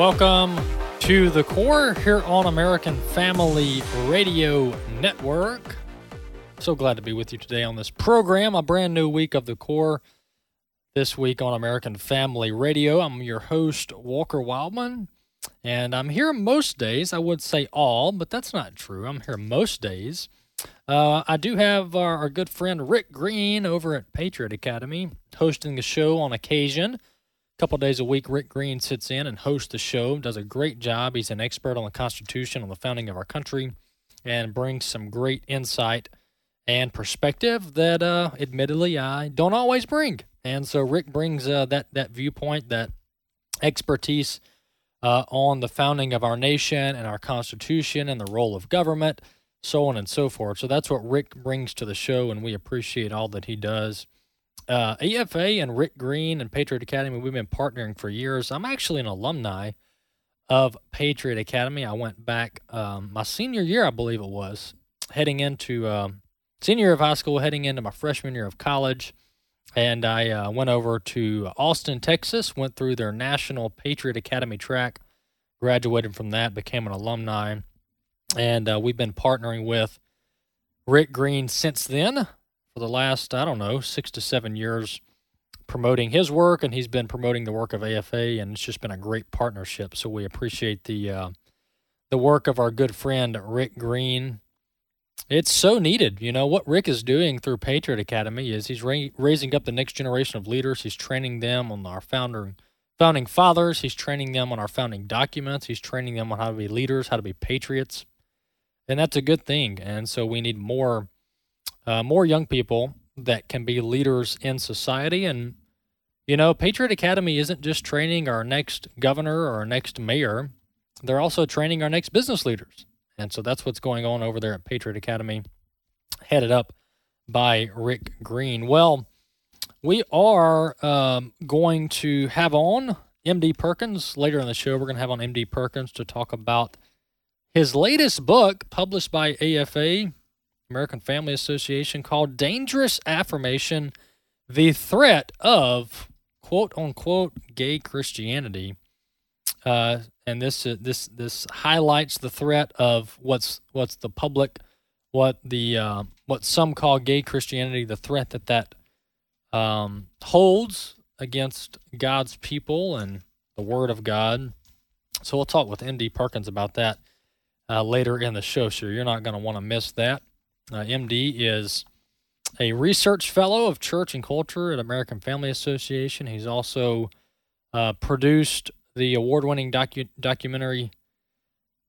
Welcome to the Core here on American Family Radio Network. So glad to be with you today on this program, a brand new week of the Core. This week on American Family Radio, I'm your host, Walker Wildmon, and I'm here most days. I would say all, but that's not true. I'm here most days. Uh, I do have our, our, good friend Rick Green over at Patriot Academy hosting the show on occasion. Couple days a week, Rick Green sits in and hosts the show, does a great job. He's an expert on the Constitution, on the founding of our country, and brings some great insight and perspective that, uh, admittedly, I don't always bring. And so Rick brings uh, that that viewpoint, that expertise uh, on the founding of our nation and our Constitution and the role of government, so on and so forth. So that's what Rick brings to the show, and we appreciate all that he does. Uh, AFA and Rick Green and Patriot Academy, we've been partnering for years. I'm actually an alumni of Patriot Academy. I went back um, my senior year, I believe it was, heading into um, senior year of high school, heading into my freshman year of college and I uh, went over to Austin, Texas, went through their National Patriot Academy track, graduated from that, became an alumni, and uh, we've been partnering with Rick Green since then for the last, I don't know, six to seven years, promoting his work, and he's been promoting the work of AFA, and it's just been a great partnership. So we appreciate the uh, the work of our good friend Rick Green it's so needed. You know, what Rick is doing through Patriot Academy is he's ra- raising up the next generation of leaders. He's training them on our founder, founding fathers. He's training them on our founding documents. He's training them on how to be leaders, how to be patriots. And that's a good thing. And so we need more, uh, more young people that can be leaders in society. And, you know, Patriot Academy isn't just training our next governor or our next mayor, they're also training our next business leaders. And so that's what's going on over there at Patriot Academy, headed up by Rick Green. Well, we are um, going to have on MD Perkins later in the show. We're going to have on MD Perkins to talk about his latest book published by AFA, American Family Association, called Dangerous Affirmation The Threat of quote unquote gay Christianity. Uh, and this uh, this this highlights the threat of what's what's the public, what the uh, what some call gay Christianity, the threat that that um, holds against God's people and the Word of God. So we'll talk with MD Perkins about that uh, later in the show. So you're not going to want to miss that. Uh, MD is a research fellow of church and culture at American Family Association. He's also uh, produced the award winning docu- documentary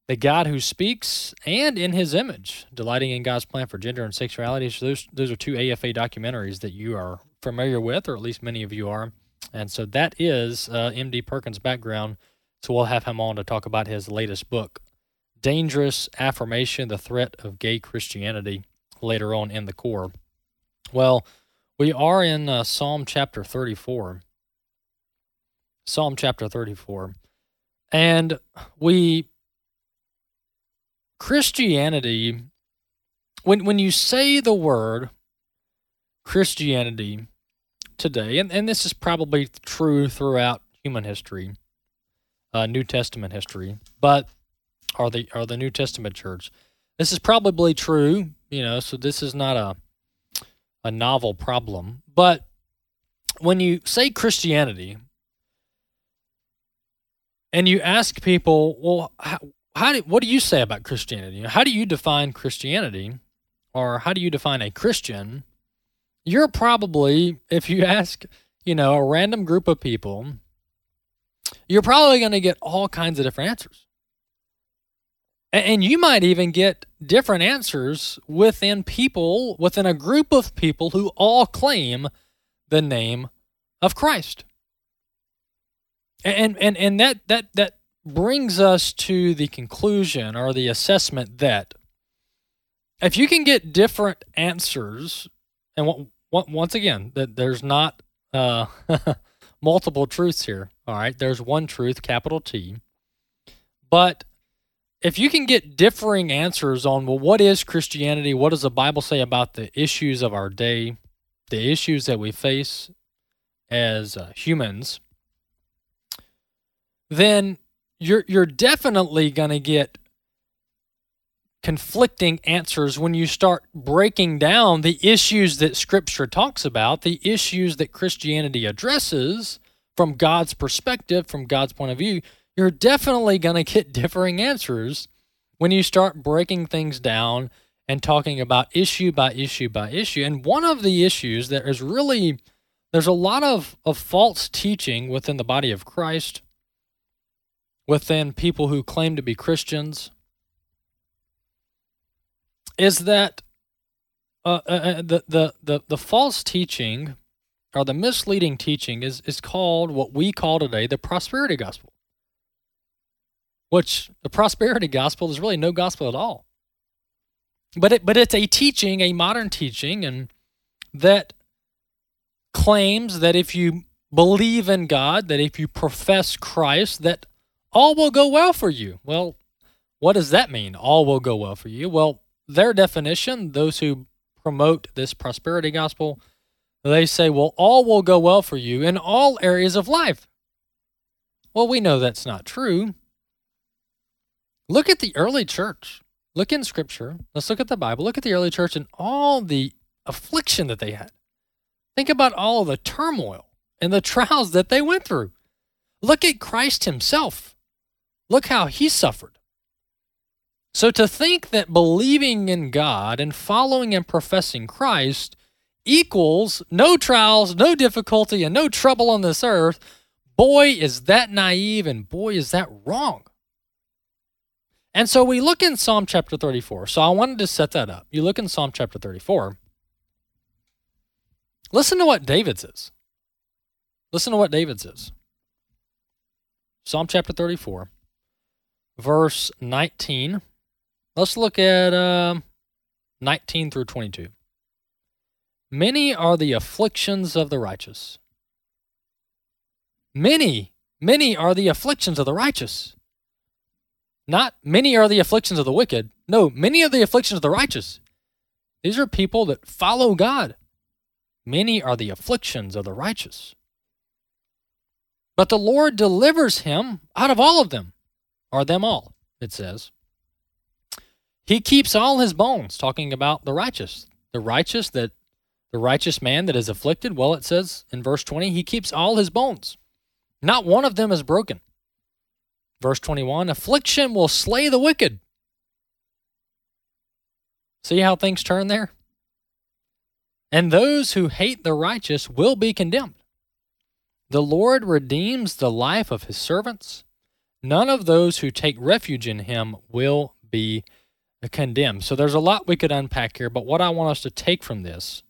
The God Who Speaks and In His Image, Delighting in God's Plan for Gender and Sexuality. So those, those are two AFA documentaries that you are familiar with, or at least many of you are. And so that is uh, MD Perkins' background. So we'll have him on to talk about his latest book, Dangerous Affirmation The Threat of Gay Christianity, later on in the core. Well, we are in uh, Psalm chapter 34. Psalm chapter 34. And we, Christianity, when, when you say the word Christianity today, and, and this is probably true throughout human history, uh, New Testament history, but are the are the New Testament church. This is probably true, you know, so this is not a a novel problem. But when you say Christianity, and you ask people, well, how, how do, what do you say about Christianity? How do you define Christianity? Or how do you define a Christian? You're probably, if you ask, you know, a random group of people, you're probably going to get all kinds of different answers. And you might even get different answers within people, within a group of people who all claim the name of Christ. And and and that that that brings us to the conclusion or the assessment that if you can get different answers, and once again, that there's not uh, multiple truths here. All right, there's one truth, capital T. But if you can get differing answers on, well, what is Christianity? What does the Bible say about the issues of our day, the issues that we face as uh, humans? Then you're you're definitely going to get conflicting answers when you start breaking down the issues that scripture talks about, the issues that Christianity addresses from God's perspective, from God's point of view, you're definitely going to get differing answers when you start breaking things down and talking about issue by issue by issue. And one of the issues that is really there's a lot of, of false teaching within the body of Christ, within people who claim to be Christians, is that uh, uh, uh the, the, the, the false teaching or the misleading teaching is, is called what we call today the prosperity gospel which the prosperity gospel is really no gospel at all. But it, but it's a teaching, a modern teaching, and that claims that if you believe in God, that if you profess Christ, that all will go well for you. Well, what does that mean? All will go well for you. Well, their definition, those who promote this prosperity gospel, they say, well, all will go well for you in all areas of life. Well, we know that's not true Look at the early church. Look in scripture. Let's look at the Bible. Look at the early church and all the affliction that they had. Think about all the turmoil and the trials that they went through. Look at Christ himself. Look how he suffered. So to think that believing in God and following and professing Christ equals no trials, no difficulty, and no trouble on this earth, boy, is that naive and boy, is that wrong. And so we look in Psalm chapter 34. So I wanted to set that up. You look in Psalm chapter 34. Listen to what David says. Listen to what David says. Psalm chapter 34, verse 19. Let's look at uh, 19 through 22. Many are the afflictions of the righteous. Many, many are the afflictions of the righteous not many are the afflictions of the wicked. No, many are the afflictions of the righteous. These are people that follow God. Many are the afflictions of the righteous. But the Lord delivers him out of all of them, or them all, it says. He keeps all his bones, talking about the righteous. The righteous that the righteous man that is afflicted, well, it says in verse 20, he keeps all his bones. Not one of them is broken. Verse 21 Affliction will slay the wicked. See how things turn there? And those who hate the righteous will be condemned. The Lord redeems the life of his servants. None of those who take refuge in him will be condemned. So there's a lot we could unpack here, but what I want us to take from this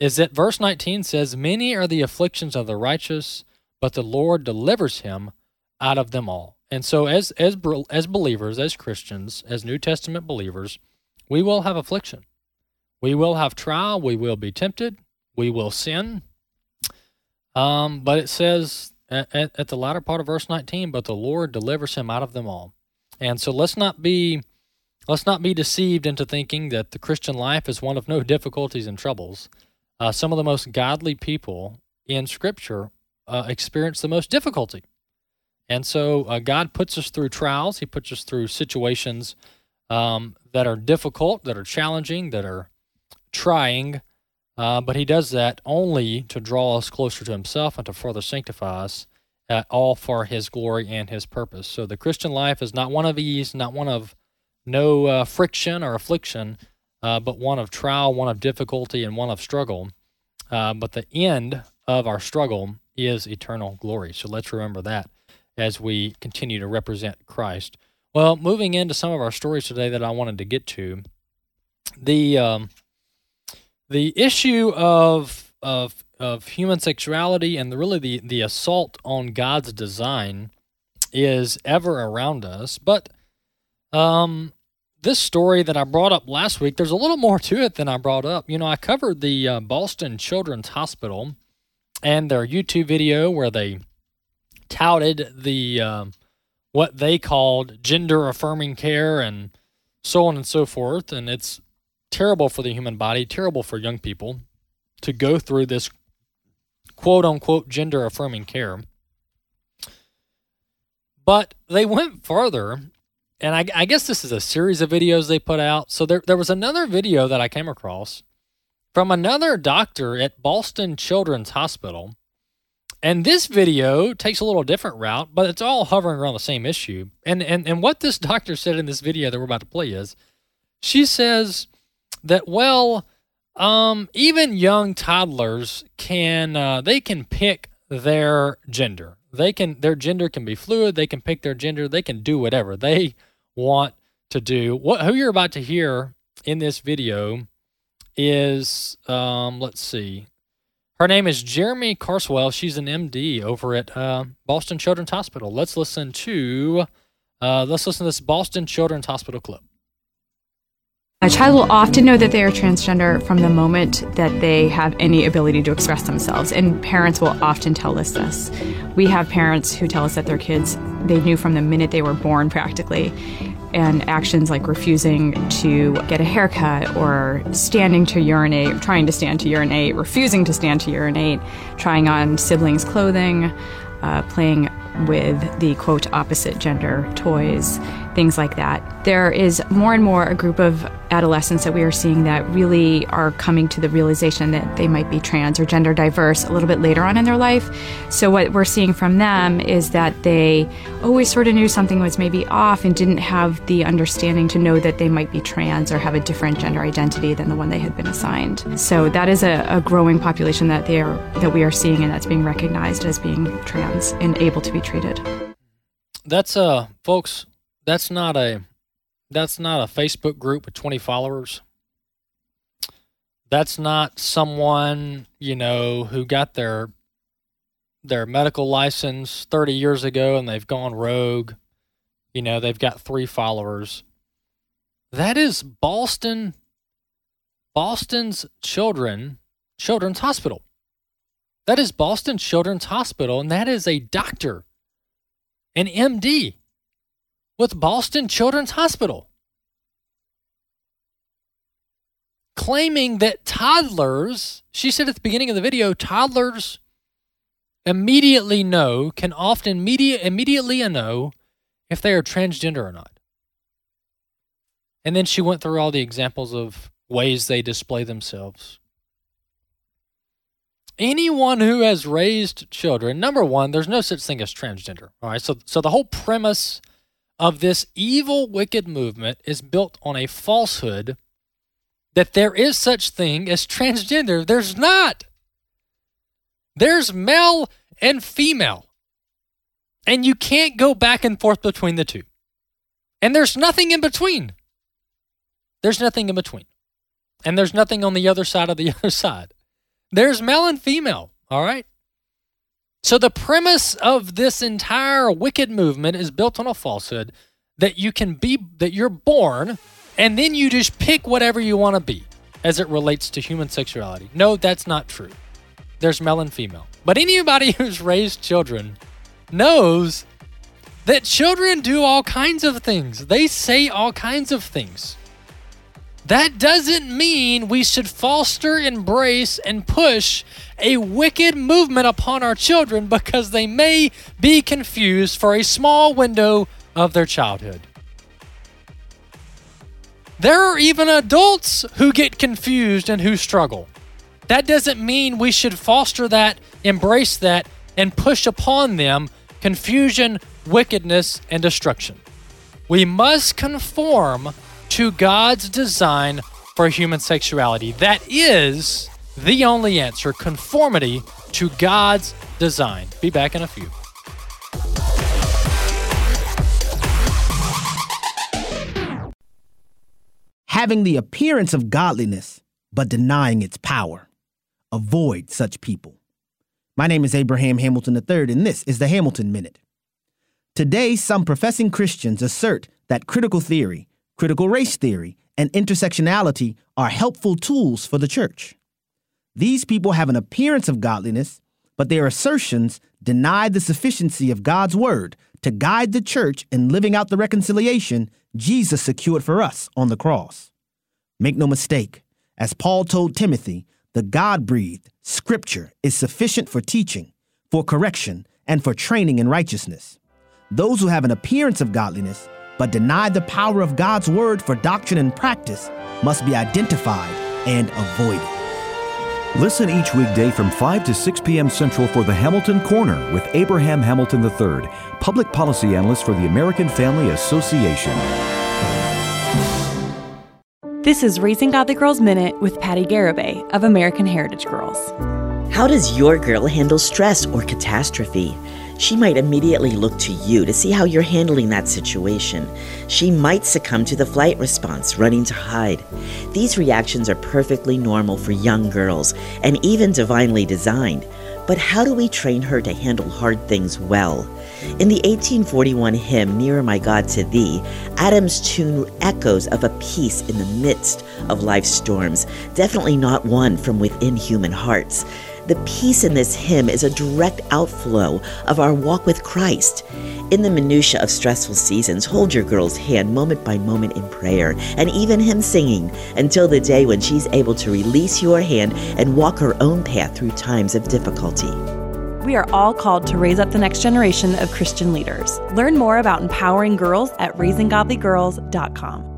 is that verse 19 says, Many are the afflictions of the righteous, but the Lord delivers him out of them all. And so, as as as believers, as Christians, as New Testament believers, we will have affliction, we will have trial, we will be tempted, we will sin. Um, but it says at, at the latter part of verse 19, but the Lord delivers him out of them all. And so, let's not be let's not be deceived into thinking that the Christian life is one of no difficulties and troubles. Uh, some of the most godly people in Scripture uh, experience the most difficulty. And so uh, God puts us through trials. He puts us through situations um, that are difficult, that are challenging, that are trying. Uh, but He does that only to draw us closer to Himself and to further sanctify us, uh, all for His glory and His purpose. So the Christian life is not one of ease, not one of no uh, friction or affliction, uh, but one of trial, one of difficulty, and one of struggle. but the end of our struggle is eternal glory. So let's remember that as we continue to represent Christ. Well, moving into some of our stories today that I wanted to get to, the um, the issue of of of human sexuality and the, really the, the assault on God's design is ever around us. But um, this story that I brought up last week, there's a little more to it than I brought up. You know, I covered the uh, Boston Children's Hospital and their YouTube video where they touted the um, what they called gender affirming care and so on and so forth. And it's terrible for the human body, terrible for young people to go through this quote unquote gender affirming care. But they went further, and I, I, guess this is a series of videos they put out. So there, there was another video that I came across from another doctor at Boston Children's Hospital. And this video takes a little different route, but it's all hovering around the same issue. And, and, and what this doctor said in this video that we're about to play is she says that, well, um, even young toddlers can uh, they can pick their gender. They can their gender can be fluid. They can pick their gender. They can do whatever they want to do. What who you're about to hear in this video is um, let's see. Her name is Jeremi Carswell. She's an MD over at uh, Boston Children's Hospital. Let's listen to uh, let's listen to this Boston Children's Hospital clip. A child will often know that they are transgender from the moment that they have any ability to express themselves, and parents will often tell us this. We have parents who tell us that their kids, they knew from the minute they were born practically, and actions like refusing to get a haircut or standing to urinate, trying to stand to urinate, refusing to stand to urinate, trying on siblings' clothing, uh, playing with the quote opposite gender toys, things like that. There is more and more a group of adolescents that we are seeing that really are coming to the realization that they might be trans or gender diverse a little bit later on in their life. So, what we're seeing from them is that they always sort of knew something was maybe off and didn't have the understanding to know that they might be trans or have a different gender identity than the one they had been assigned. So, that is a, a growing population that they are that we are seeing and that's being recognized as being trans and able to be treated. That's uh folks that's not a that's not a Facebook group with 20 followers. That's not someone, you know, who got their their medical license 30 years ago and they've gone rogue. You know, they've got 3 followers. That is Boston Boston's Children Children's Hospital. That is Boston Children's Hospital and that is a doctor, an MD with Boston Children's Hospital, claiming that toddlers, she said at the beginning of the video, toddlers immediately know, can often media, immediately know if they are transgender or not. And then she went through all the examples of ways they display themselves. Anyone who has raised children, number one, there's no such thing as transgender. All right. So so the whole premise of this evil, wicked movement is built on a falsehood that there is such thing as transgender. There's not. There's male and female. And you can't go back and forth between the two. And there's nothing in between. There's nothing in between. And there's nothing on the other side of the other side. There's male and female, all right? So the premise of this entire wicked movement is built on a falsehood that you can be that you're born and then you just pick whatever you want to be as it relates to human sexuality. No, that's not true. There's male and female. But anybody who's raised children knows that children do all kinds of things. They say all kinds of things. That doesn't mean we should foster, embrace, and push a wicked movement upon our children because they may be confused for a small window of their childhood. There are even adults who get confused and who struggle. That doesn't mean we should foster that, embrace that, and push upon them confusion, wickedness, and destruction. We must conform to God's design for human sexuality. That is the only answer conformity to God's design. Be back in a few. Having the appearance of godliness, but denying its power. Avoid such people. My name is Abraham Hamilton III, and this is the Hamilton Minute. Today, some professing Christians assert that critical theory, critical race theory, and intersectionality are helpful tools for the church. These people have an appearance of godliness, but their assertions deny the sufficiency of God's word to guide the church in living out the reconciliation Jesus secured for us on the cross. Make no mistake, as Paul told Timothy, the God breathed Scripture is sufficient for teaching, for correction, and for training in righteousness. Those who have an appearance of godliness but deny the power of God's word for doctrine and practice must be identified and avoided. Listen each weekday from 5 to 6 p.m. Central for the Hamilton Corner with Abraham Hamilton III, public policy analyst for the American Family Association. This is Raising Godly Girls Minute with Patti Garibay of American Heritage Girls. How does your girl handle stress or catastrophe? She might immediately look to you to see how you're handling that situation. She might succumb to the flight response, running to hide. These reactions are perfectly normal for young girls and even divinely designed. But how do we train her to handle hard things well? In the 1841 hymn, Nearer My God to Thee, Adams' tune echoes of a peace in the midst of life's storms, definitely not one from within human hearts. The peace in this hymn is a direct outflow of our walk with Christ. In the minutiae of stressful seasons, hold your girl's hand moment by moment in prayer and even hymn singing until the day when she's able to release your hand and walk her own path through times of difficulty. We are all called to raise up the next generation of Christian leaders. Learn more about empowering girls at raisinggodlygirls.com.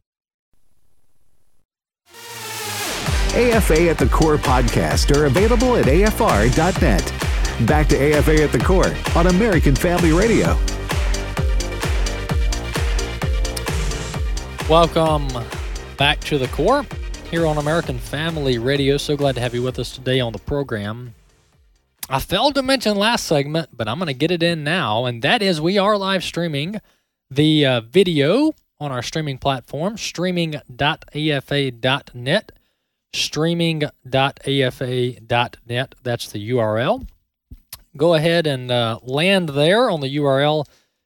AFA at the Core podcast are available at afr.net. Back to AFA at the Core on American Family Radio. Welcome back to the core here on American Family Radio. So glad to have you with us today on the program. I failed to mention last segment, but I'm going to get it in now, and that is we are live streaming the uh, video on our streaming platform, streaming.afa.net, streaming.afa.net. That's the URL. Go ahead and uh, land there on the URL.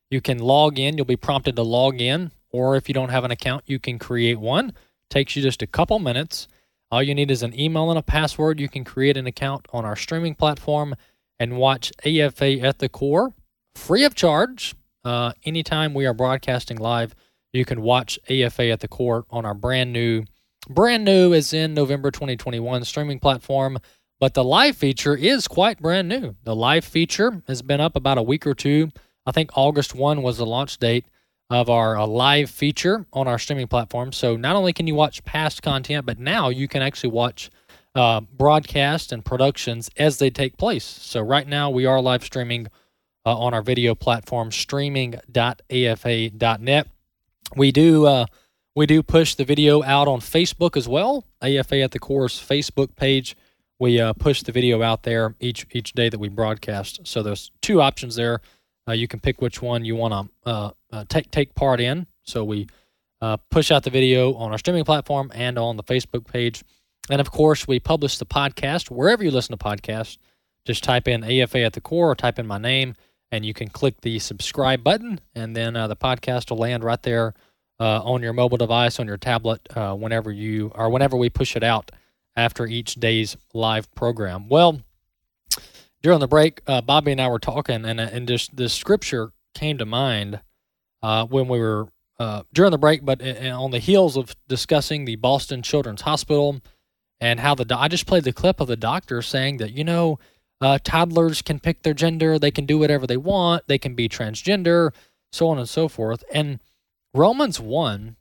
You can log in. You'll be prompted to log in or if you don't have an account, you can create one. Takes you just a couple minutes. All you need is an email and a password. You can create an account on our streaming platform and watch AFA at the core free of charge. Uh, anytime we are broadcasting live, you can watch AFA at the core on our brand new, brand new is in November 2021 streaming platform. But the live feature is quite brand new. The live feature has been up about a week or two. I think August 1 was the launch date of our uh, live feature on our streaming platform. So not only can you watch past content, but now you can actually watch uh, broadcasts and productions as they take place. So right now we are live streaming uh, on our video platform, streaming.afa.net. We do uh, we do push the video out on Facebook as well. AFA at the Core's Facebook page. We uh, push the video out there each each day that we broadcast. So there's two options there. Uh, you can pick which one you want to uh, uh, take take part in. So we uh, push out the video on our streaming platform and on the Facebook page, and of course we publish the podcast wherever you listen to podcasts. Just type in AFA at the core or type in my name, and you can click the subscribe button, and then uh, the podcast will land right there uh, on your mobile device on your tablet whenever you or whenever we push it out after each day's live program. Well, during the break, uh, Bobby and I were talking, and and just this scripture came to mind uh, when we were uh, during the break, but on the heels of discussing the Boston Children's Hospital and how the I just played the clip of the doctor saying that you know uh, toddlers can pick their gender, they can do whatever they want, they can be transgender, so on and so forth. And Romans one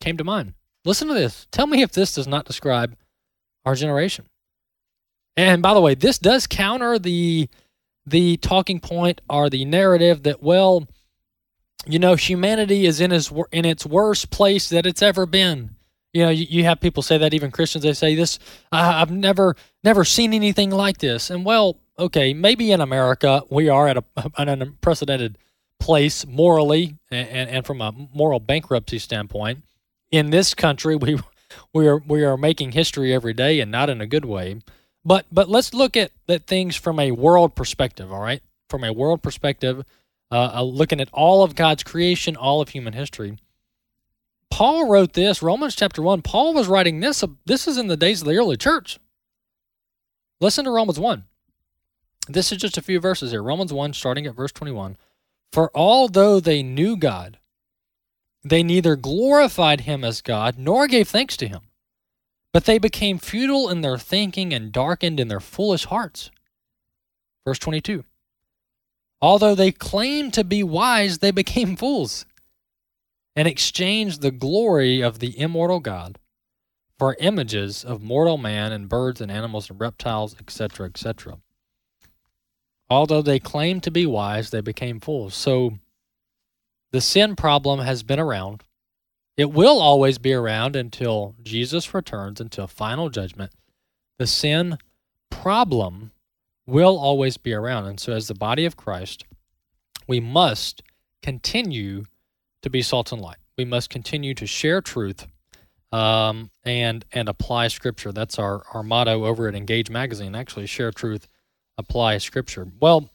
came to mind. Listen to this. Tell me if this does not describe our generation. And by the way, this does counter the the talking point or the narrative that well, you know, humanity is in its in its worst place that it's ever been. You know, you, you have people say that even Christians they say this. I've never never seen anything like this. And well, okay, maybe in America we are at a an unprecedented place morally and, and, from a moral bankruptcy standpoint. In this country, we we are we are making history every day and not in a good way. But but let's look at, at things from a world perspective, all right? From a world perspective, uh, uh, looking at all of God's creation, all of human history. Paul wrote this, Romans chapter 1. Paul was writing this. This is in the days of the early church. Listen to Romans 1. This is just a few verses here. Romans 1, starting at verse 21. For although they knew God, they neither glorified him as God nor gave thanks to him, but they became futile in their thinking and darkened in their foolish hearts. Verse 22 Although they claimed to be wise, they became fools and exchanged the glory of the immortal God for images of mortal man and birds and animals and reptiles, etc., etc. Although they claimed to be wise, they became fools. So the sin problem has been around. It will always be around until Jesus returns, until final judgment. The sin problem will always be around. And so, as the body of Christ, we must continue to be salt and light. We must continue to share truth um, and and apply Scripture. That's our, our motto over at Engage Magazine. Actually, share truth, apply Scripture. Well,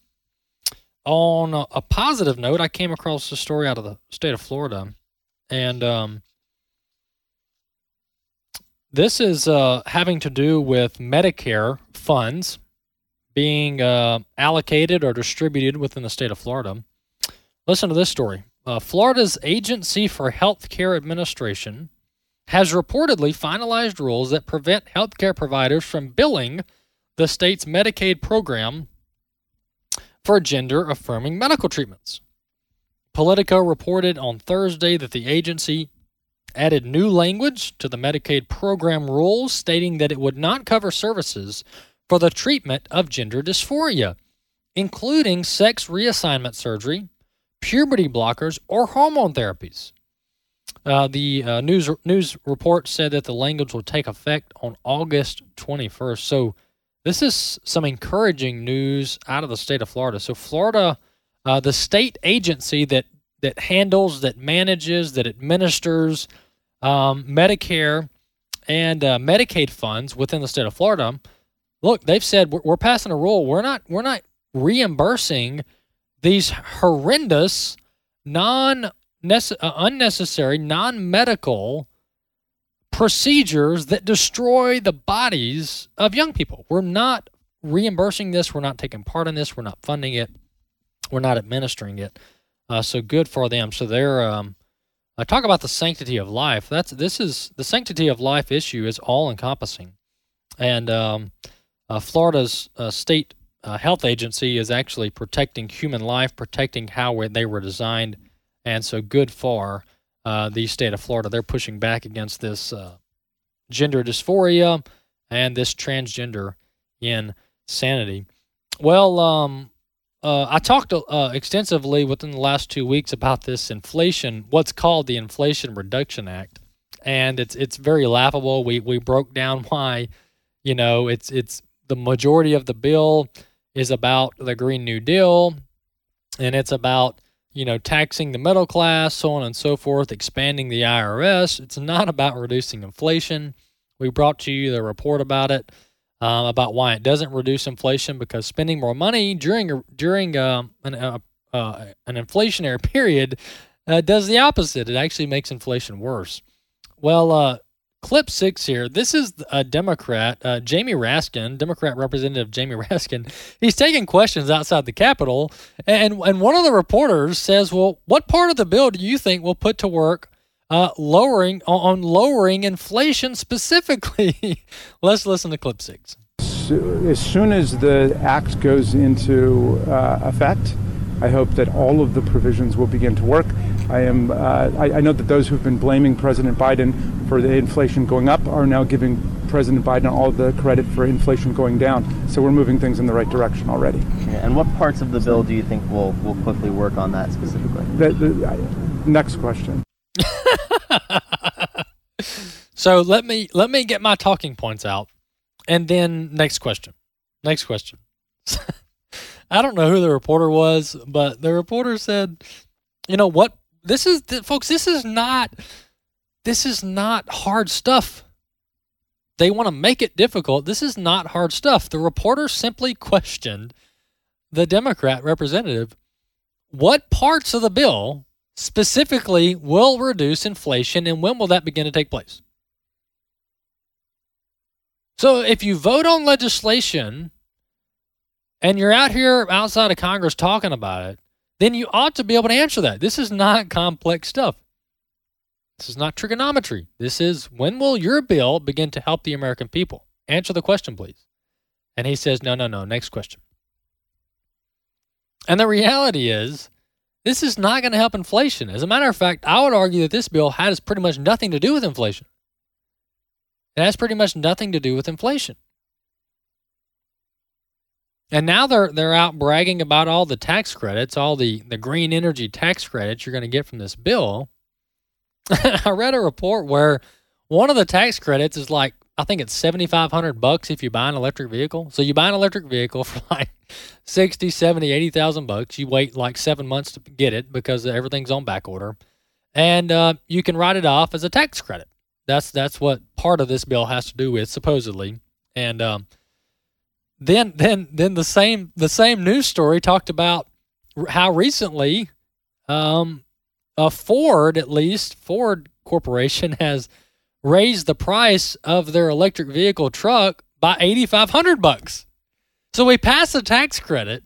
on a, a, positive note, I came across a story out of the state of Florida, and um, this is uh, having to do with Medicare funds being uh, allocated or distributed within the state of Florida. Listen to this story. Uh, Florida's Agency for Healthcare Administration has reportedly finalized rules that prevent healthcare providers from billing the state's Medicaid program for gender affirming medical treatments. Politico reported on Thursday that the agency added new language to the Medicaid program rules stating that it would not cover services for the treatment of gender dysphoria, including sex reassignment surgery, puberty blockers, or hormone therapies. Uh, the uh, news news report said that the language will take effect on August 21st. So this is some encouraging news out of the state of Florida. So Florida, uh, the state agency that that handles, that manages, that administers um, Medicare and uh, Medicaid funds within the state of Florida, look, they've said we're, we're passing a rule. We're not we're not reimbursing these horrendous, non uh, unnecessary, non medical procedures that destroy the bodies of young people. We're not reimbursing this. We're not taking part in this. We're not funding it. We're not administering it. Uh, so good for them. So they're um, I talk about the sanctity of life. That's this is the sanctity of life issue is all encompassing, and um, uh, Florida's uh, state uh, health agency is actually protecting human life, protecting how they were designed, and so good for uh, the state of Florida. They're pushing back against this uh, gender dysphoria and this transgender insanity. Well, um, uh, I talked uh, extensively within the last two weeks about this inflation, what's called the Inflation Reduction Act, and it's it's very laughable. We we broke down why, you know, it's it's the majority of the bill is about the Green New Deal, and it's about you know, taxing the middle class, so on and so forth, expanding the IRS. It's not about reducing inflation. We brought to you the report about it, um, about why it doesn't reduce inflation because spending more money during during um, an uh, uh, an inflationary period uh, does the opposite. It actually makes inflation worse. Well, uh, clip six here. This is a Democrat, uh, Jamie Raskin, Democrat Representative Jamie Raskin. He's taking questions outside the Capitol, and and one of the reporters says, "Well, what part of the bill do you think will put to work uh, lowering on lowering inflation specifically?" Let's listen to clip six. As soon as the act goes into uh, effect, I hope that all of the provisions will begin to work. I am. Uh, I, I, know that those who've been blaming President Biden for the inflation going up are now giving President Biden all the credit for inflation going down. So we're moving things in the right direction already. Yeah, and what parts of the bill do you think will will quickly work on that specifically? The, the, uh, next question. so let me let me get my talking points out, and then next question. Next question. I don't know who the reporter was, but the reporter said, "You know what? This is folks. This is not. This is not hard stuff. They want to make it difficult. This is not hard stuff. The reporter simply questioned the Democrat representative. What parts of the bill specifically will reduce inflation, and when will that begin to take place? So, if you vote on legislation and you're out here outside of Congress talking about it, then you ought to be able to answer that. This is not complex stuff. This is not trigonometry. This is when will your bill begin to help the American people? Answer the question, please. And he says, no, no, no. Next question. And the reality is, this is not going to help inflation. As a matter of fact, I would argue that this bill has pretty much nothing to do with inflation. It has pretty much nothing to do with inflation. And now they're they're out bragging about all the tax credits, all the, the green energy tax credits you're going to get from this bill. I read a report where one of the tax credits is like I think it's 7500 bucks if you buy an electric vehicle. So you buy an electric vehicle for like 60, 70, 80,000 bucks. You wait like 7 months to get it because everything's on back order. And uh, you can write it off as a tax credit. That's that's what part of this bill has to do with supposedly. And um, then then then the same the same news story talked about how recently um a Ford at least Ford Corporation has raised the price of their electric vehicle truck by 8500 bucks. So we pass a tax credit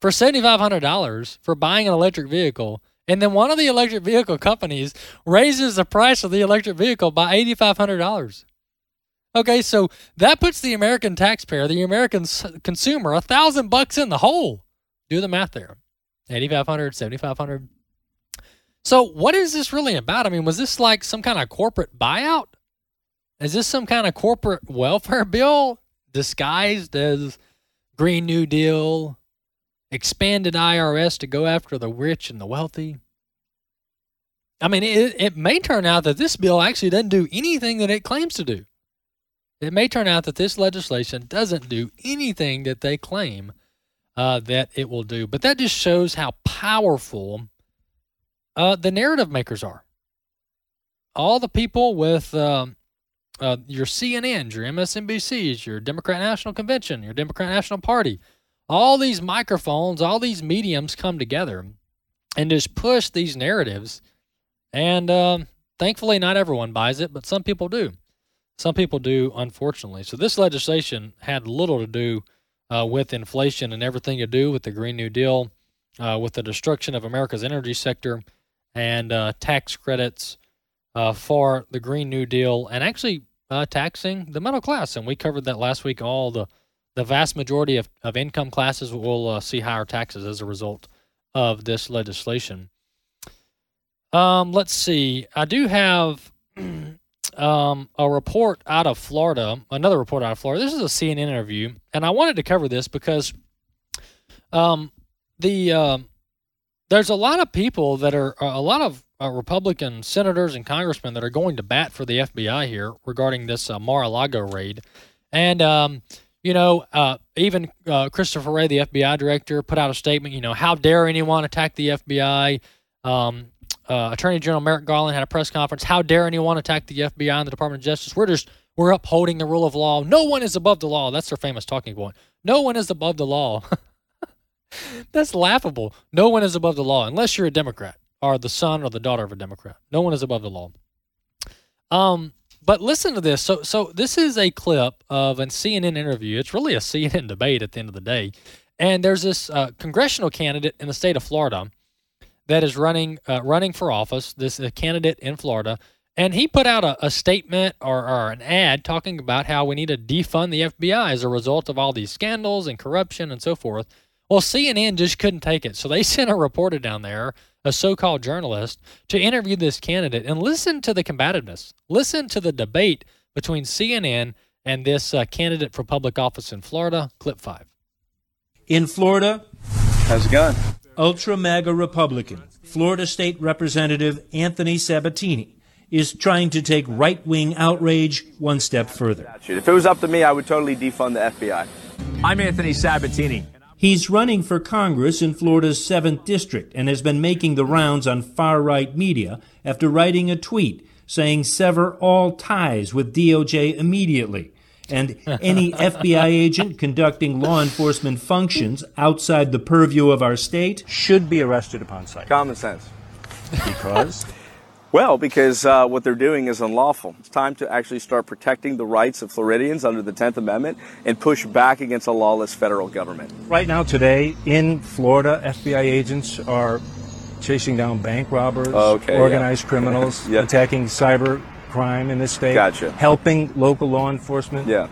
for $7500 for buying an electric vehicle and then one of the electric vehicle companies raises the price of the electric vehicle by $8500. Okay, so that puts the American taxpayer, the American consumer, a thousand bucks in the hole. Do the math there. 8500 7500 So, what is this really about? I mean, was this like some kind of corporate buyout? Is this some kind of corporate welfare bill disguised as Green New Deal, expanded IRS to go after the rich and the wealthy? I mean, it, it may turn out that this bill actually doesn't do anything that it claims to do. It may turn out that this legislation doesn't do anything that they claim uh, that it will do. But that just shows how powerful uh, the narrative makers are. All the people with um, uh, your CNNs, your MSNBCs, your Democrat National Convention, your Democrat National Party, all these microphones, all these mediums come together and just push these narratives. And um, thankfully, not everyone buys it, but some people do. Some people do, unfortunately. So this legislation had little to do uh, with inflation and everything to do with the Green New Deal, uh, with the destruction of America's energy sector, and uh, tax credits uh, for the Green New Deal, and actually uh, taxing the middle class. And we covered that last week. All the the vast majority of, of income classes will uh, see higher taxes as a result of this legislation. Um, let's see. I do have um, a report out of Florida, another report out of Florida. This is a CNN interview, and I wanted to cover this because um, the uh, there's a lot of people that are a lot of uh, Republican senators and congressmen that are going to bat for the FBI here regarding this uh, Mar-a-Lago raid, and um, you know, uh, even uh, Christopher Wray, the FBI director, put out a statement. You know, how dare anyone attack the FBI? Um, uh, Attorney General Merrick Garland had a press conference. How dare anyone attack the FBI and the Department of Justice? We're just we're upholding the rule of law. No one is above the law. That's their famous talking point. No one is above the law. That's laughable. No one is above the law unless you're a Democrat or the son or the daughter of a Democrat. No one is above the law. Um, but listen to this. So, so this is a clip of a CNN interview. It's really a CNN debate at the end of the day. And there's this uh, congressional candidate in the state of Florida that is running uh, running for office. This uh, candidate in Florida, and he put out a, a statement or, or, an ad talking about how we need to defund the FBI as a result of all these scandals and corruption and so forth. Well, CNN just couldn't take it, so they sent a reporter down there a so called journalist, to interview this candidate and listen to the combativeness. Listen to the debate between CNN and this uh, candidate for public office in Florida. Clip five. In Florida, how's it going? Ultra MAGA Republican, Florida State Representative Anthony Sabatini is trying to take right wing outrage one step further. If it was up to me, I would totally defund the FBI. I'm Anthony Sabatini. He's running for Congress in Florida's 7th District and has been making the rounds on far right media after writing a tweet saying sever all ties with DOJ immediately. And any FBI agent conducting law enforcement functions outside the purview of our state should be arrested upon sight. Common sense. Because? Well, because uh, what they're doing is unlawful. It's time to actually start protecting the rights of Floridians under the 10th Amendment and push back against a lawless federal government. Right now, today, in Florida, FBI agents are chasing down bank robbers, okay, organized yeah. criminals, yeah. attacking cyber crime in this state, gotcha. helping local law enforcement. Yeah.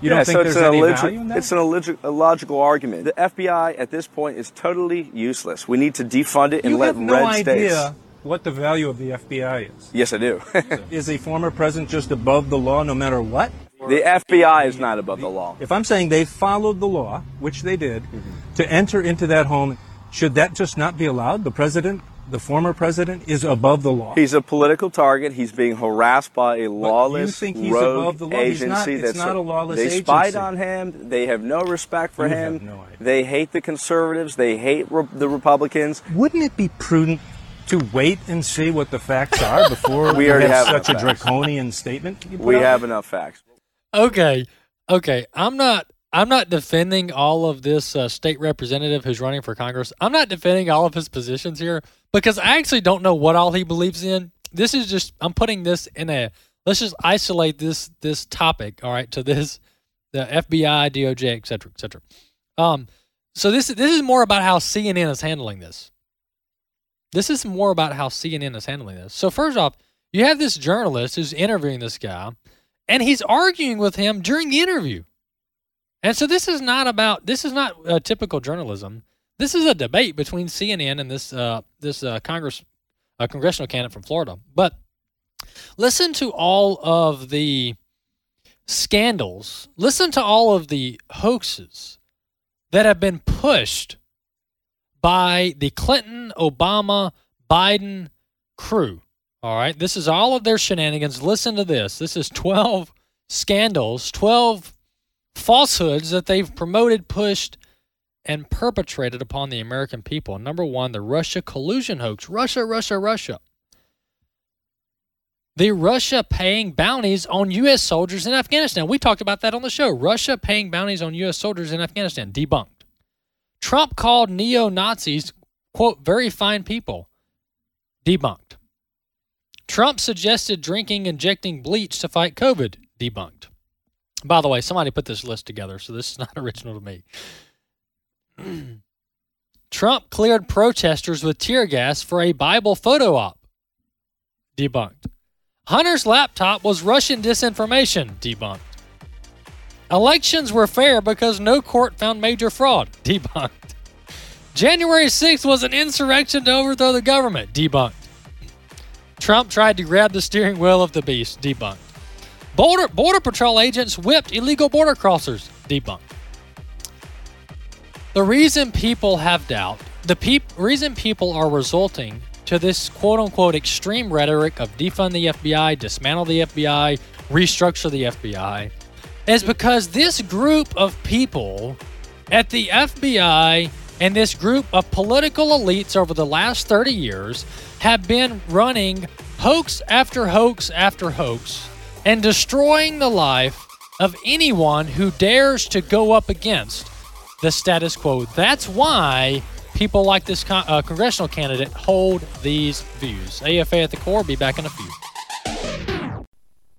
You don't think so there's it's an any illogi- value in that? It's an illog- illogical argument. The FBI at this point is totally useless. We need to defund it and you let have no red idea states. what the value of the FBI is. Yes, I do. is a former president just above the law no matter what? The FBI is not above the law. If I'm saying they followed the law, which they did, Mm-hmm. to enter into that home, should that just not be allowed? The president, the former president, is above the law. He's a political target. He's being harassed by a lawless think he's rogue above the law? He's agency. not- it's that's not a lawless They spied on him. They have no respect for You him. have no idea. They hate the conservatives. They hate re- the Republicans. Wouldn't it be prudent to wait and see what the facts are before We you already have have such a facts. draconian statement? We out? have enough facts. Okay, okay. I'm not. I'm not defending all of this uh, state representative who's running for Congress. I'm not defending all of his positions here because I actually don't know what all he believes in. This is just I'm putting this in a let's just isolate this this topic, all right, to this the FBI, DOJ, et cetera, et cetera. Um, so this this is more about how CNN is handling this. This is more about how CNN is handling this. So first off, you have this journalist who's interviewing this guy, and he's arguing with him during the interview. And so this is not about this is not uh, typical journalism. This is a debate between CNN and this uh, this uh, Congress uh, congressional candidate from Florida. But listen to all of the scandals. Listen to all of the hoaxes that have been pushed by the Clinton, Obama, Biden crew. All right, this is all of their shenanigans. Listen to this. This is 12 scandals, 12 falsehoods that they've promoted, pushed, and perpetrated upon the American people. Number one, the Russia collusion hoax. Russia, Russia, Russia. The Russia paying bounties on U.S. soldiers in Afghanistan. We talked about that on the show. Russia paying bounties on U.S. soldiers in Afghanistan. Debunked. Trump called neo Nazis, quote, very fine people. Debunked. Trump suggested drinking injecting bleach to fight COVID. Debunked. By the way, somebody put this list together, so this is not original to me. Trump cleared protesters with tear gas for a Bible photo op. Debunked. Hunter's laptop was Russian disinformation. Debunked. Elections were fair because no court found major fraud. Debunked. January 6th was an insurrection to overthrow the government. Debunked. Trump tried to grab the steering wheel of the beast. Debunked. Border, border Patrol agents whipped illegal border crossers. Debunked. The reason people have doubt, the peop, reason people are resulting to this quote unquote extreme rhetoric of defund the FBI, dismantle the FBI, restructure the FBI, is because this group of people at the FBI and this group of political elites over the last 30 years have been running hoax after hoax after hoax and destroying the life of anyone who dares to go up against the status quo. That's why people like this con- uh, congressional candidate hold these views. AFA at the core, be back in a few.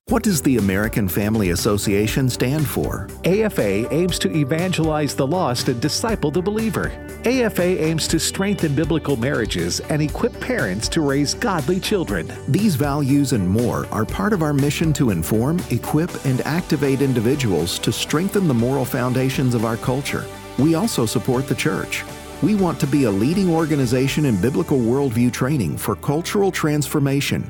What does the American Family Association stand for? AFA aims to evangelize the lost and disciple the believer. AFA aims to strengthen biblical marriages and equip parents to raise godly children. These values and more are part of our mission to inform, equip, and activate individuals to strengthen the moral foundations of our culture. We also support the church. We want to be a leading organization in biblical worldview training for cultural transformation.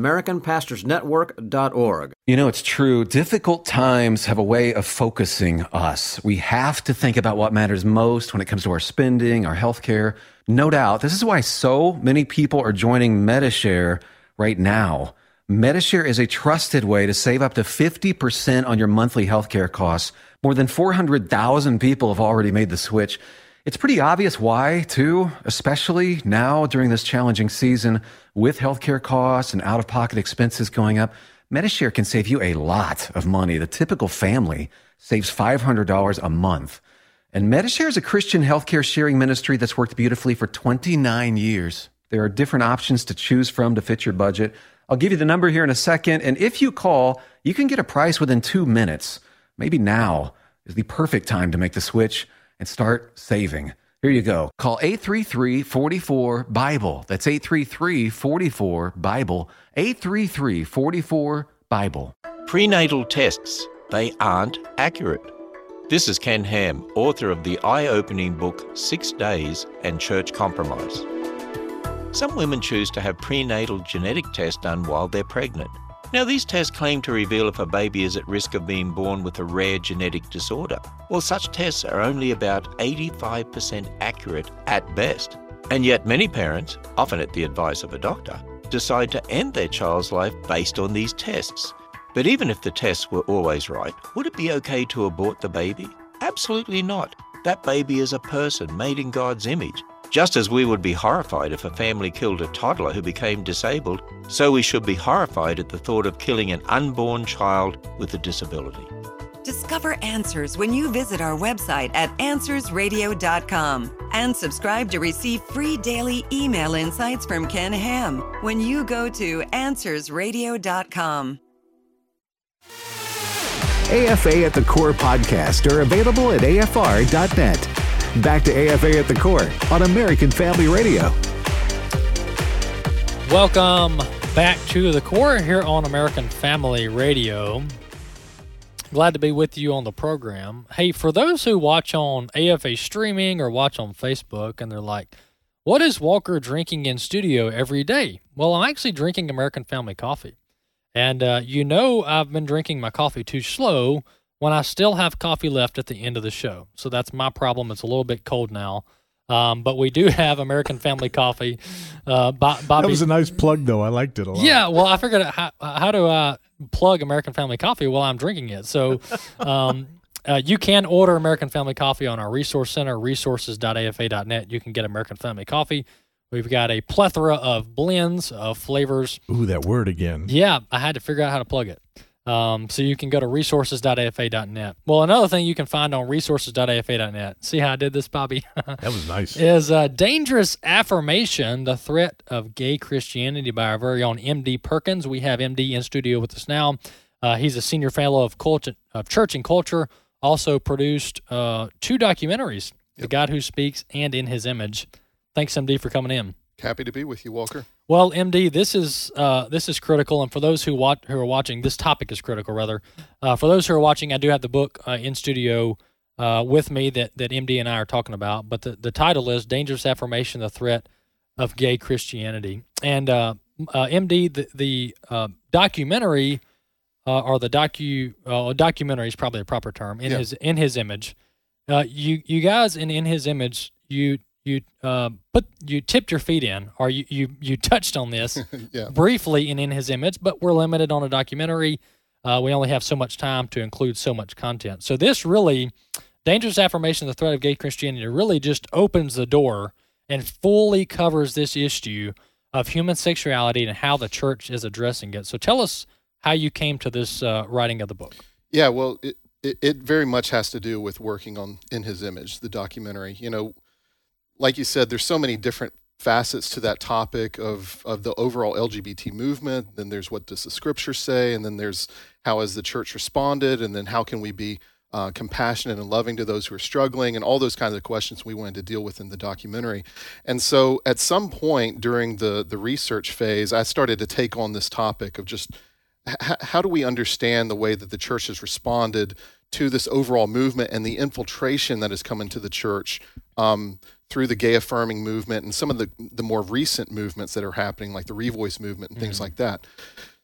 AmericanPastorsNetwork.org. You know, it's true. Difficult times have a way of focusing us. We have to think about what matters most when it comes to our spending, our health care. No doubt. This is why so many people are joining Medi-Share right now. Medi-Share is a trusted way to save up to 50% on your monthly healthcare costs. More than 400,000 people have already made the switch. It's pretty obvious why, too, especially now during this challenging season with healthcare costs and out of pocket expenses going up. Medi-Share can save you a lot of money. The typical family saves $500 a month. And Medi-Share is a Christian healthcare sharing ministry that's worked beautifully for 29 years. There are different options to choose from to fit your budget. I'll give you the number here in a second. And if you call, you can get a price within two minutes. Maybe now is the perfect time to make the switch and start saving. Here you go. Call 833 44 Bible. That's 833 44 Bible. 833 44 Bible. Prenatal tests, they aren't accurate. This is Ken Ham, author of the eye opening book Six Days and Church Compromise. Some women choose to have prenatal genetic tests done while they're pregnant. Now, these tests claim to reveal if a baby is at risk of being born with a rare genetic disorder. Well, such tests are only about 85% accurate at best. And yet, many parents, often at the advice of a doctor, decide to end their child's life based on these tests. But even if the tests were always right, would it be okay to abort the baby? Absolutely not. That baby is a person made in God's image. Just as we would be horrified if a family killed a toddler who became disabled, so we should be horrified at the thought of killing an unborn child with a disability. Discover answers when you visit our website at AnswersRadio.com and subscribe to receive free daily email insights from Ken Ham when you go to AnswersRadio.com. AFA at the Core podcast are available at AFR.net. Back to AFA at the Core on American Family Radio. Welcome back to the Core here on American Family Radio. Glad to be with you on the program. Hey, for those who watch on AFA streaming or watch on Facebook and they're like, what is Walker drinking in studio every day? Well, I'm actually drinking American Family Coffee. And uh, you know, I've been drinking my coffee too slow when I still have coffee left at the end of the show. So that's my problem. It's a little bit cold now. Um, but we do have American Family Coffee. Uh, Bobby, that was a nice plug, though. I liked it a lot. Yeah, well, I figured out how, how do I plug American Family Coffee while I'm drinking it. So um, uh, you can order American Family Coffee on our resource center, resources.afa.net. You can get American Family Coffee. We've got a plethora of blends of flavors. Ooh, that word again. Yeah, I had to figure out how to plug it. Um, so you can go to resources.afa.net. Well, another thing you can find on resources.afa.net. See how I did this, Bobby? that was nice. Is uh, Dangerous Affirmation, the threat of gay Christianity by our very own MD Perkins. We have MD in studio with us now. Uh, he's a senior fellow of, culture, of church and culture, also produced uh, two documentaries, yep. The God Who Speaks and In His Image. Thanks, MD, for coming in. Happy to be with you, Walker. Well, MD, this is uh, this is critical, and for those who watch who are watching, this topic is critical. Rather, uh, for those who are watching, I do have the book uh, in studio uh, with me that that MD and I are talking about. But the, the title is "Dangerous Affirmation: The Threat of Gay Christianity." And uh, uh, MD, the the documentary or the docu documentary is probably a proper term in yeah. his in his image. you you guys in in his image you you uh, put you tipped your feet in, or you you you touched on this yeah. briefly in in his image, but we're limited on a documentary. uh, we only have so much time to include so much content. So this really, dangerous affirmation, of the threat of gay Christianity, really just opens the door and fully covers this issue of human sexuality and how the church is addressing it. So tell us how you came to this uh, writing of the book. Yeah, well, it, it, it very much has to do with working on In His Image, the documentary. You know, like you said, there's so many different facets to that topic of of the overall LGBT movement. Then there's what does the scripture say, and then there's how has the church responded, and then how can we be uh, compassionate and loving to those who are struggling, and all those kinds of questions we wanted to deal with in the documentary. And so, at some point during the the research phase, I started to take on this topic of just how do we understand the way that the church has responded to this overall movement and the infiltration that has come into the church um, through the gay affirming movement and some of the the more recent movements that are happening, like the Revoice movement and things mm-hmm. like that.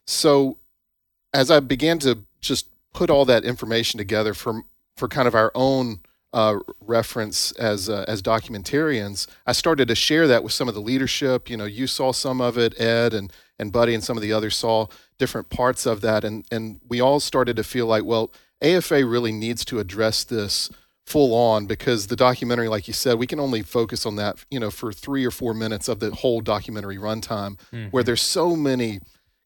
So, as I began to just put all that information together for for kind of our own uh, reference as uh, as documentarians, I started to share that with some of the leadership. You know, you saw some of it, Ed and and Buddy, and some of the others saw different parts of that, and and we all started to feel like, well, AFA really needs to address this full on because the documentary, like you said, we can only focus on that, you know, for three or four minutes of the whole documentary runtime, mm-hmm. where there's so many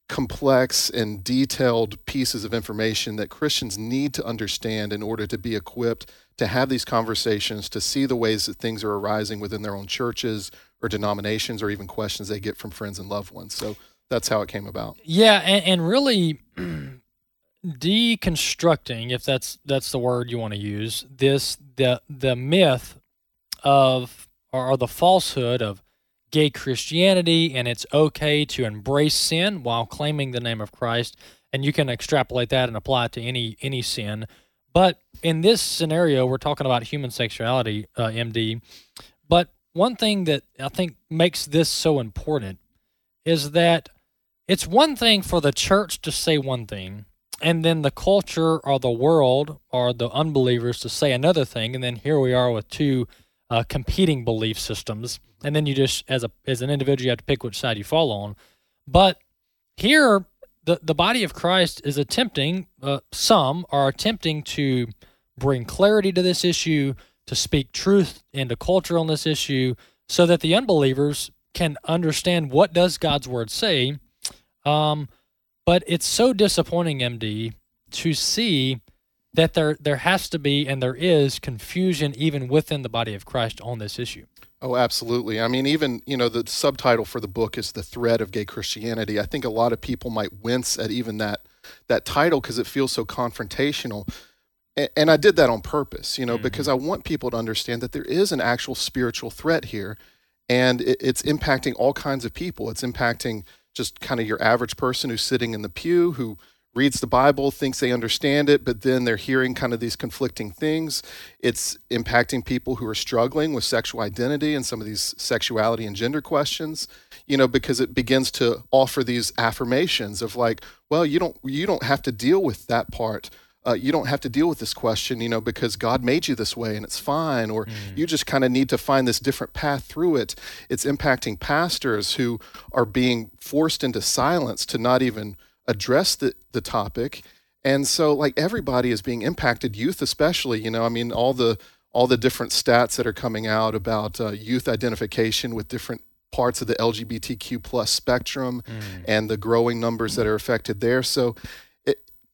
complex and detailed pieces of information that Christians need to understand in order to be equipped to have these conversations, to see the ways that things are arising within their own churches or denominations, or even questions they get from friends and loved ones. So that's how it came about. Yeah, and, and really deconstructing, if that's that's the word you want to use, this the the myth of or, or the falsehood of gay Christianity and it's okay to embrace sin while claiming the name of Christ. And you can extrapolate that and apply it to any any sin. But in this scenario, we're talking about human sexuality, uh, MD. But one thing that I think makes this so important is that it's one thing for the church to say one thing, and then the culture or the world or the unbelievers to say another thing, and then here we are with two uh, competing belief systems, and then you just as a as an individual you have to pick which side you fall on. But here, the the body of Christ is attempting. Uh, some are attempting to bring clarity to this issue, to speak truth into culture on this issue, so that the unbelievers can understand what does God's word say. Um, but it's so disappointing, MD, to see that there there has to be and there is confusion even within the body of Christ on this issue. Oh, absolutely. I mean, even, you know, the subtitle for the book is The Threat of Gay Christianity. I think a lot of people might wince at even that that title because it feels so confrontational. And, and, I did that on purpose, you know, mm-hmm. because I want people to understand that there is an actual spiritual threat here and it, it's impacting all kinds of people. It's impacting just kind of your average person who's sitting in the pew who reads the Bible, thinks they understand it, but then they're hearing kind of these conflicting things. It's impacting people who are struggling with sexual identity and some of these sexuality and gender questions, you know, because it begins to offer these affirmations of like, well, you don't you don't have to deal with that part. Uh, you don't have to deal with this question, you know, because God made you this way and it's fine, or mm. you just kind of need to find this different path through it. It's impacting pastors who are being forced into silence to not even address the, the topic. And so like everybody is being impacted, youth especially, you know, I mean, all the all the different stats that are coming out about uh, youth identification with different parts of the LGBTQ plus spectrum mm. and the growing numbers that are affected there. So,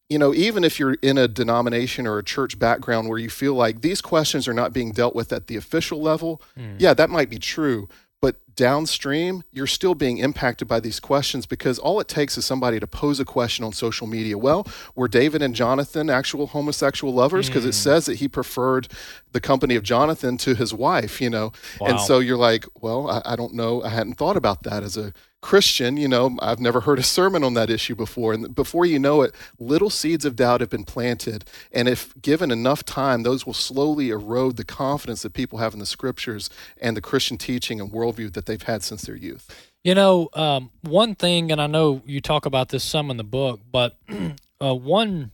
you know, even if you're in a denomination or a church background where you feel like these questions are not being dealt with at the official level, mm. yeah, that might be true but downstream you're still being impacted by these questions because all it takes is somebody to pose a question on social media well were david and jonathan actual homosexual lovers because mm. it says that he preferred the company of jonathan to his wife you know wow. and so you're like well I, I don't know i hadn't thought about that as a Christian, you know, I've never heard a sermon on that issue before. And before you know it, little seeds of doubt have been planted. And if given enough time, those will slowly erode the confidence that people have in the scriptures and the Christian teaching and worldview that they've had since their youth. You know, um, one thing, and I know you talk about this some in the book, but uh, one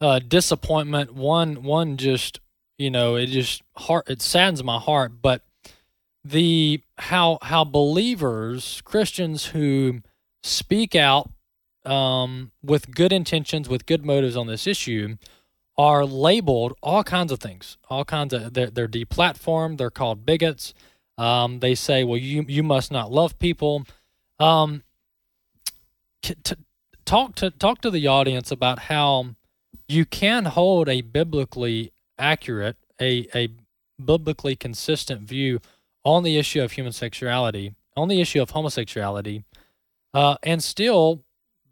uh, disappointment, one, one just, you know, it just heart, it saddens my heart, but the how how believers Christians who speak out um, with good intentions, with good motives on this issue, are labeled all kinds of things, all kinds of they're, they're deplatformed. They're called bigots. Um, they say, well, you you must not love people. Um, talk to talk to the audience about how you can hold a biblically accurate, a a biblically consistent view on the issue of human sexuality, on the issue of homosexuality, uh, and still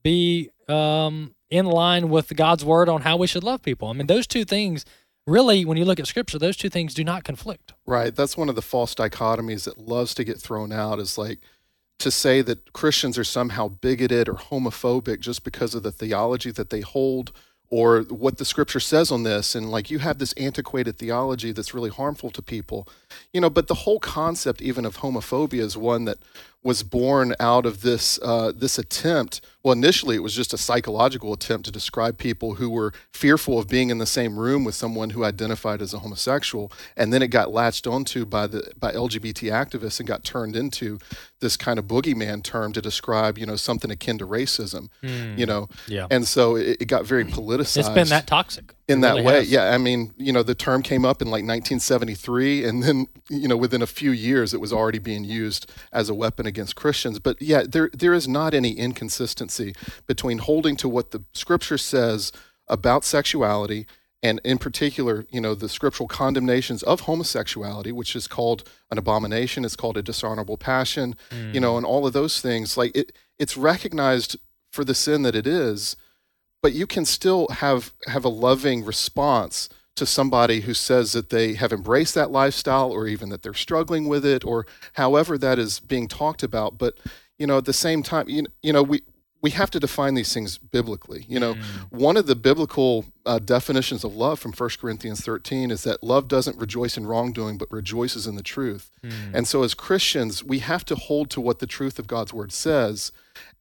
be um, in line with God's word on how we should love people. I mean, those two things really, when you look at Scripture, those two things do not conflict. Right. That's one of the false dichotomies that loves to get thrown out. Is like to say that Christians are somehow bigoted or homophobic just because of the theology that they hold or what the scripture says on this and like you have this antiquated theology that's really harmful to people you know but the whole concept even of homophobia is one that was born out of this uh, this attempt. Well, initially it was just a psychological attempt to describe people who were fearful of being in the same room with someone who identified as a homosexual, and then it got latched onto by the by LGBT activists and got turned into this kind of boogeyman term to describe you know something akin to racism. Mm. You know, Yeah. and so it, it got very politicized. It's been that toxic in that really way. has. Yeah, I mean, you know, the term came up in like 1973, and then you know, within a few years, it was already being used as a weapon against Christians. But yeah, there there is not any inconsistency between holding to what the Scripture says about sexuality. And in particular, you know, the scriptural condemnations of homosexuality, which is called an abomination, it's called a dishonorable passion, you mm. know, and all of those things. Like it, it's recognized for the sin that it is, but you can still have have a loving response to somebody who says that they have embraced that lifestyle or even that they're struggling with it or however that is being talked about. But you know at the same time you, you know we we have to define these things biblically. You know one of the biblical uh, definitions of love from 1 corinthians 13 is that love doesn't rejoice in wrongdoing but rejoices in the truth. And so as christians we have to hold to what the truth of god's word says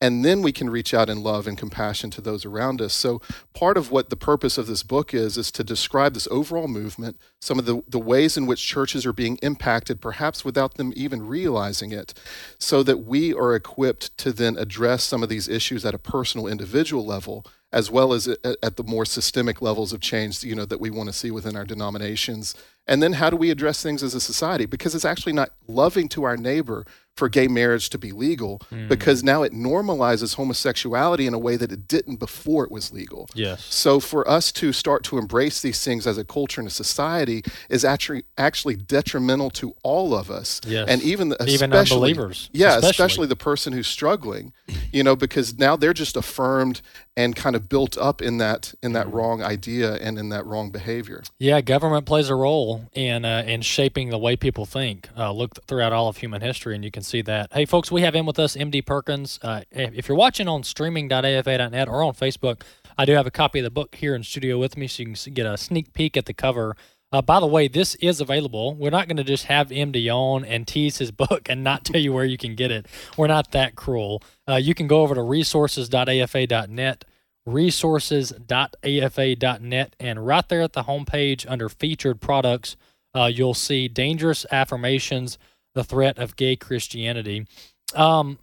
and then we can reach out in love and compassion to those around us. So part of what the purpose of this book is is to describe this overall movement, some of the, the ways in which churches are being impacted, perhaps without them even realizing it, so that we are equipped to then address some of these issues at a personal individual level as well as at, the more systemic levels of change you know that we want to see within our denominations and then how do we address things as a society because it's actually not loving to our neighbor for gay marriage to be legal hmm. because now it normalizes homosexuality in a way that it didn't before it was legal Yes. so for us to start to embrace these things as a culture and a society is actually actually detrimental to all of us Yes. and even the, Even unbelievers, yeah especially. especially the person who's struggling you know because now they're just affirmed and kind of built up in that in that Mm-hmm. wrong idea and in that wrong behavior Yeah, government plays a role in uh, in shaping the way people think. Uh, look throughout all of human history, and you can see that. Hey, folks, we have in with us MD Perkins. Uh, if if you're watching on streaming.afa.net or on Facebook, I do have a copy of the book here in studio with me, so you can get a sneak peek at the cover. Uh, by the way, this is available. We're not going to just have MD on and tease his book and not tell you where you can get it. We're not that cruel. Uh, you can go over to resources.afa.net resources.afa.net and right there at the homepage under featured products uh, you'll see dangerous affirmations the threat of gay christianity um,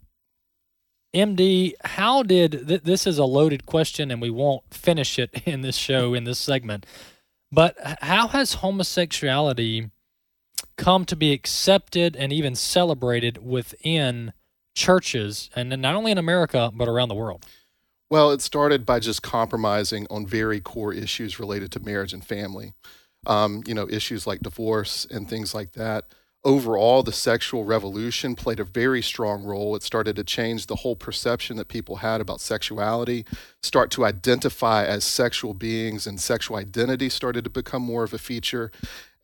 md how did th- this is a loaded question and we won't finish it in this show in this segment but how has homosexuality come to be accepted and even celebrated within churches and not only in america but around the world Well, it started by just compromising on very core issues related to marriage and family. Um, you know, issues like divorce and things like that. Overall, the sexual revolution played a very strong role. It started to change the whole perception that people had about sexuality, start to identify as sexual beings, and sexual identity started to become more of a feature.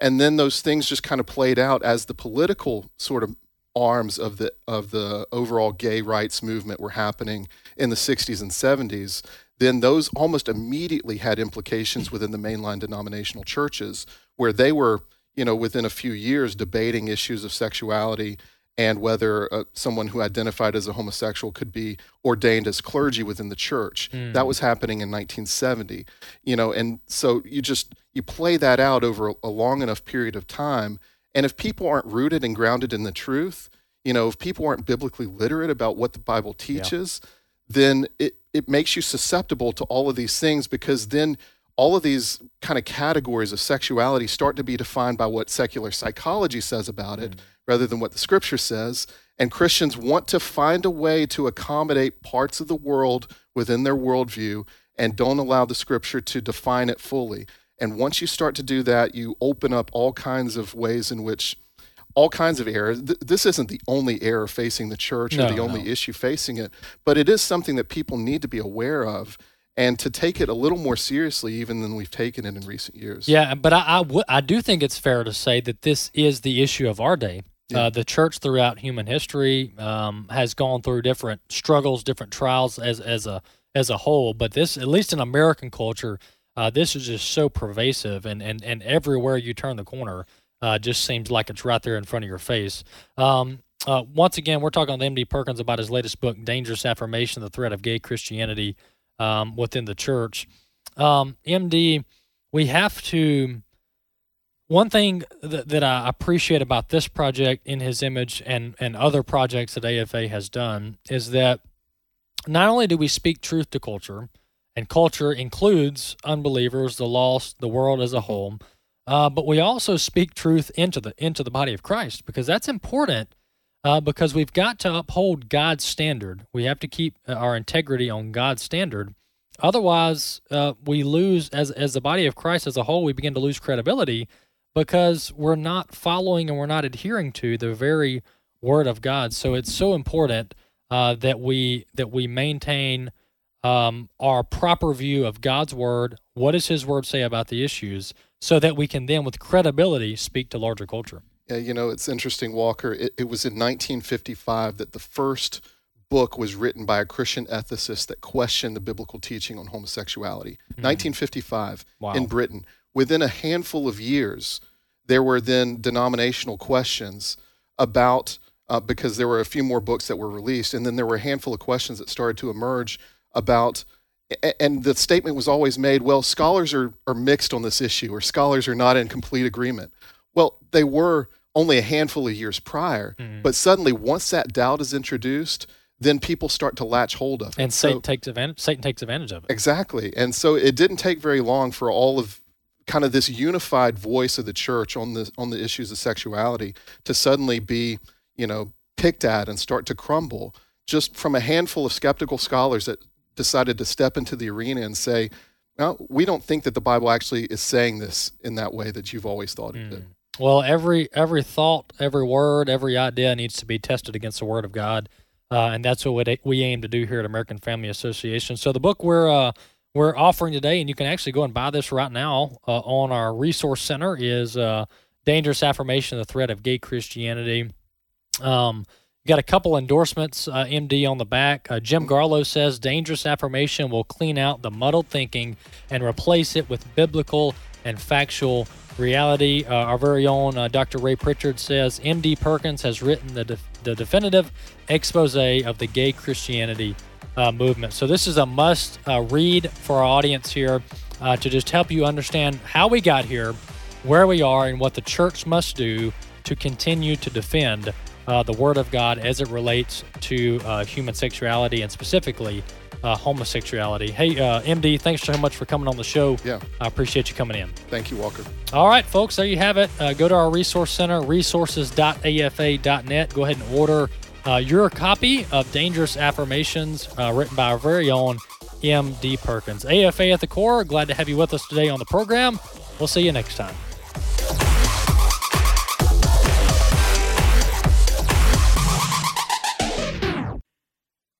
And then those things just kind of played out as the political sort of arms of the of the overall gay rights movement were happening in the 60s and 70s then those almost immediately had implications within the mainline denominational churches where they were you know within a few years debating issues of sexuality and whether uh, someone who identified as a homosexual could be ordained as clergy within the church Mm. that was happening in 1970 you know and so you just you play that out over a, a long enough period of time and if people aren't rooted and grounded in the truth, you know, if people aren't biblically literate about what the Bible teaches, then it it makes you susceptible to all of these things because then all of these kind of categories of sexuality start to be defined by what secular psychology says about it mm. rather than what the scripture says. And Christians want to find a way to accommodate parts of the world within their worldview and don't allow the scripture to define it fully. And once you start to do that, you open up all kinds of ways in which all kinds of errors. Th- this isn't the only error facing the church or the only no. issue facing it, but it is something that people need to be aware of and to take it a little more seriously even than we've taken it in recent years. Yeah, but I, I, w- I do think it's fair to say that this is the issue of our day. Uh, the church throughout human history um, has gone through different struggles, different trials as as a as a whole. But this, at least in American culture, uh, this is just so pervasive, and and and everywhere you turn the corner, uh, just seems like it's right there in front of your face. Um, uh, once again, we're talking to M.D. Perkins about his latest book, "Dangerous Affirmation: The Threat of Gay Christianity um, Within the Church." Um, M.D., we have to one thing that, that I appreciate about this project in his image and, and other projects that AFA has done is that not only do we speak truth to culture, and culture includes unbelievers, the lost, the world as a whole, uh, but we also speak truth into the into the body of Christ because that's important. Uh, because we've got to uphold God's standard. We have to keep uh, our integrity on God's standard. Otherwise, uh, we lose as as the body of Christ as a whole. We begin to lose credibility because we're not following and we're not adhering to the very word of God. So it's so important uh, that we that we maintain um, our proper view of God's word. What does His word say about the issues, so that we can then, with credibility, speak to larger culture. Yeah, you know, it's interesting, Walker. It, it was in 1955 that the first book was written by a Christian ethicist that questioned the biblical teaching on homosexuality. 1955 Wow. in Britain. Within a handful of years, there were then denominational questions about, uh, because there were a few more books that were released, and then there were a handful of questions that started to emerge about and the statement was always made well scholars are, are mixed on this issue or scholars are not in complete agreement well they were only a handful of years prior mm-hmm. but suddenly once that doubt is introduced then people start to latch hold of it And So- Satan takes advantage. Satan takes advantage of it. Exactly. And so it didn't take very long for all of kind of this unified voice of the church on the on the issues of sexuality to suddenly be, you know, picked at and start to crumble just from a handful of skeptical scholars that decided to step into the arena and say, "No, we don't think that the Bible actually is saying this in that way that you've always thought it did." Mm. Well, every every thought, every word, every idea needs to be tested against the Word of God, uh, and that's what we- aim to do here at American Family Association. So the book we're uh, we're offering today, and you can actually go and buy this right now uh, on our resource center, is uh, "Dangerous Affirmation: The Threat of Gay Christianity." Um, got a couple endorsements, uh, MD, on the back. Uh, Jim Garlow says dangerous affirmation will clean out the muddled thinking and replace it with biblical and factual reality. Uh, our very own uh, Dr. Ray Pritchard says MD Perkins has written the, def- the definitive expose of the gay Christianity uh, movement. So this is a must uh, read for our audience here uh, to just help you understand how we got here, where we are, and what the church must do to continue to defend uh, the Word of God as it relates to human sexuality and specifically uh, homosexuality. Hey, uh, MD, thanks so much for coming on the show. Yeah. I appreciate you coming in. Thank you, Walker. All right, folks, there you have it. Uh, go to our resource center, resources.afa.net. Go ahead and order uh, your copy of Dangerous Affirmations, uh, written by our very own M.D. Perkins. AFA at the core, glad to have you with us today on the program. We'll see you next time.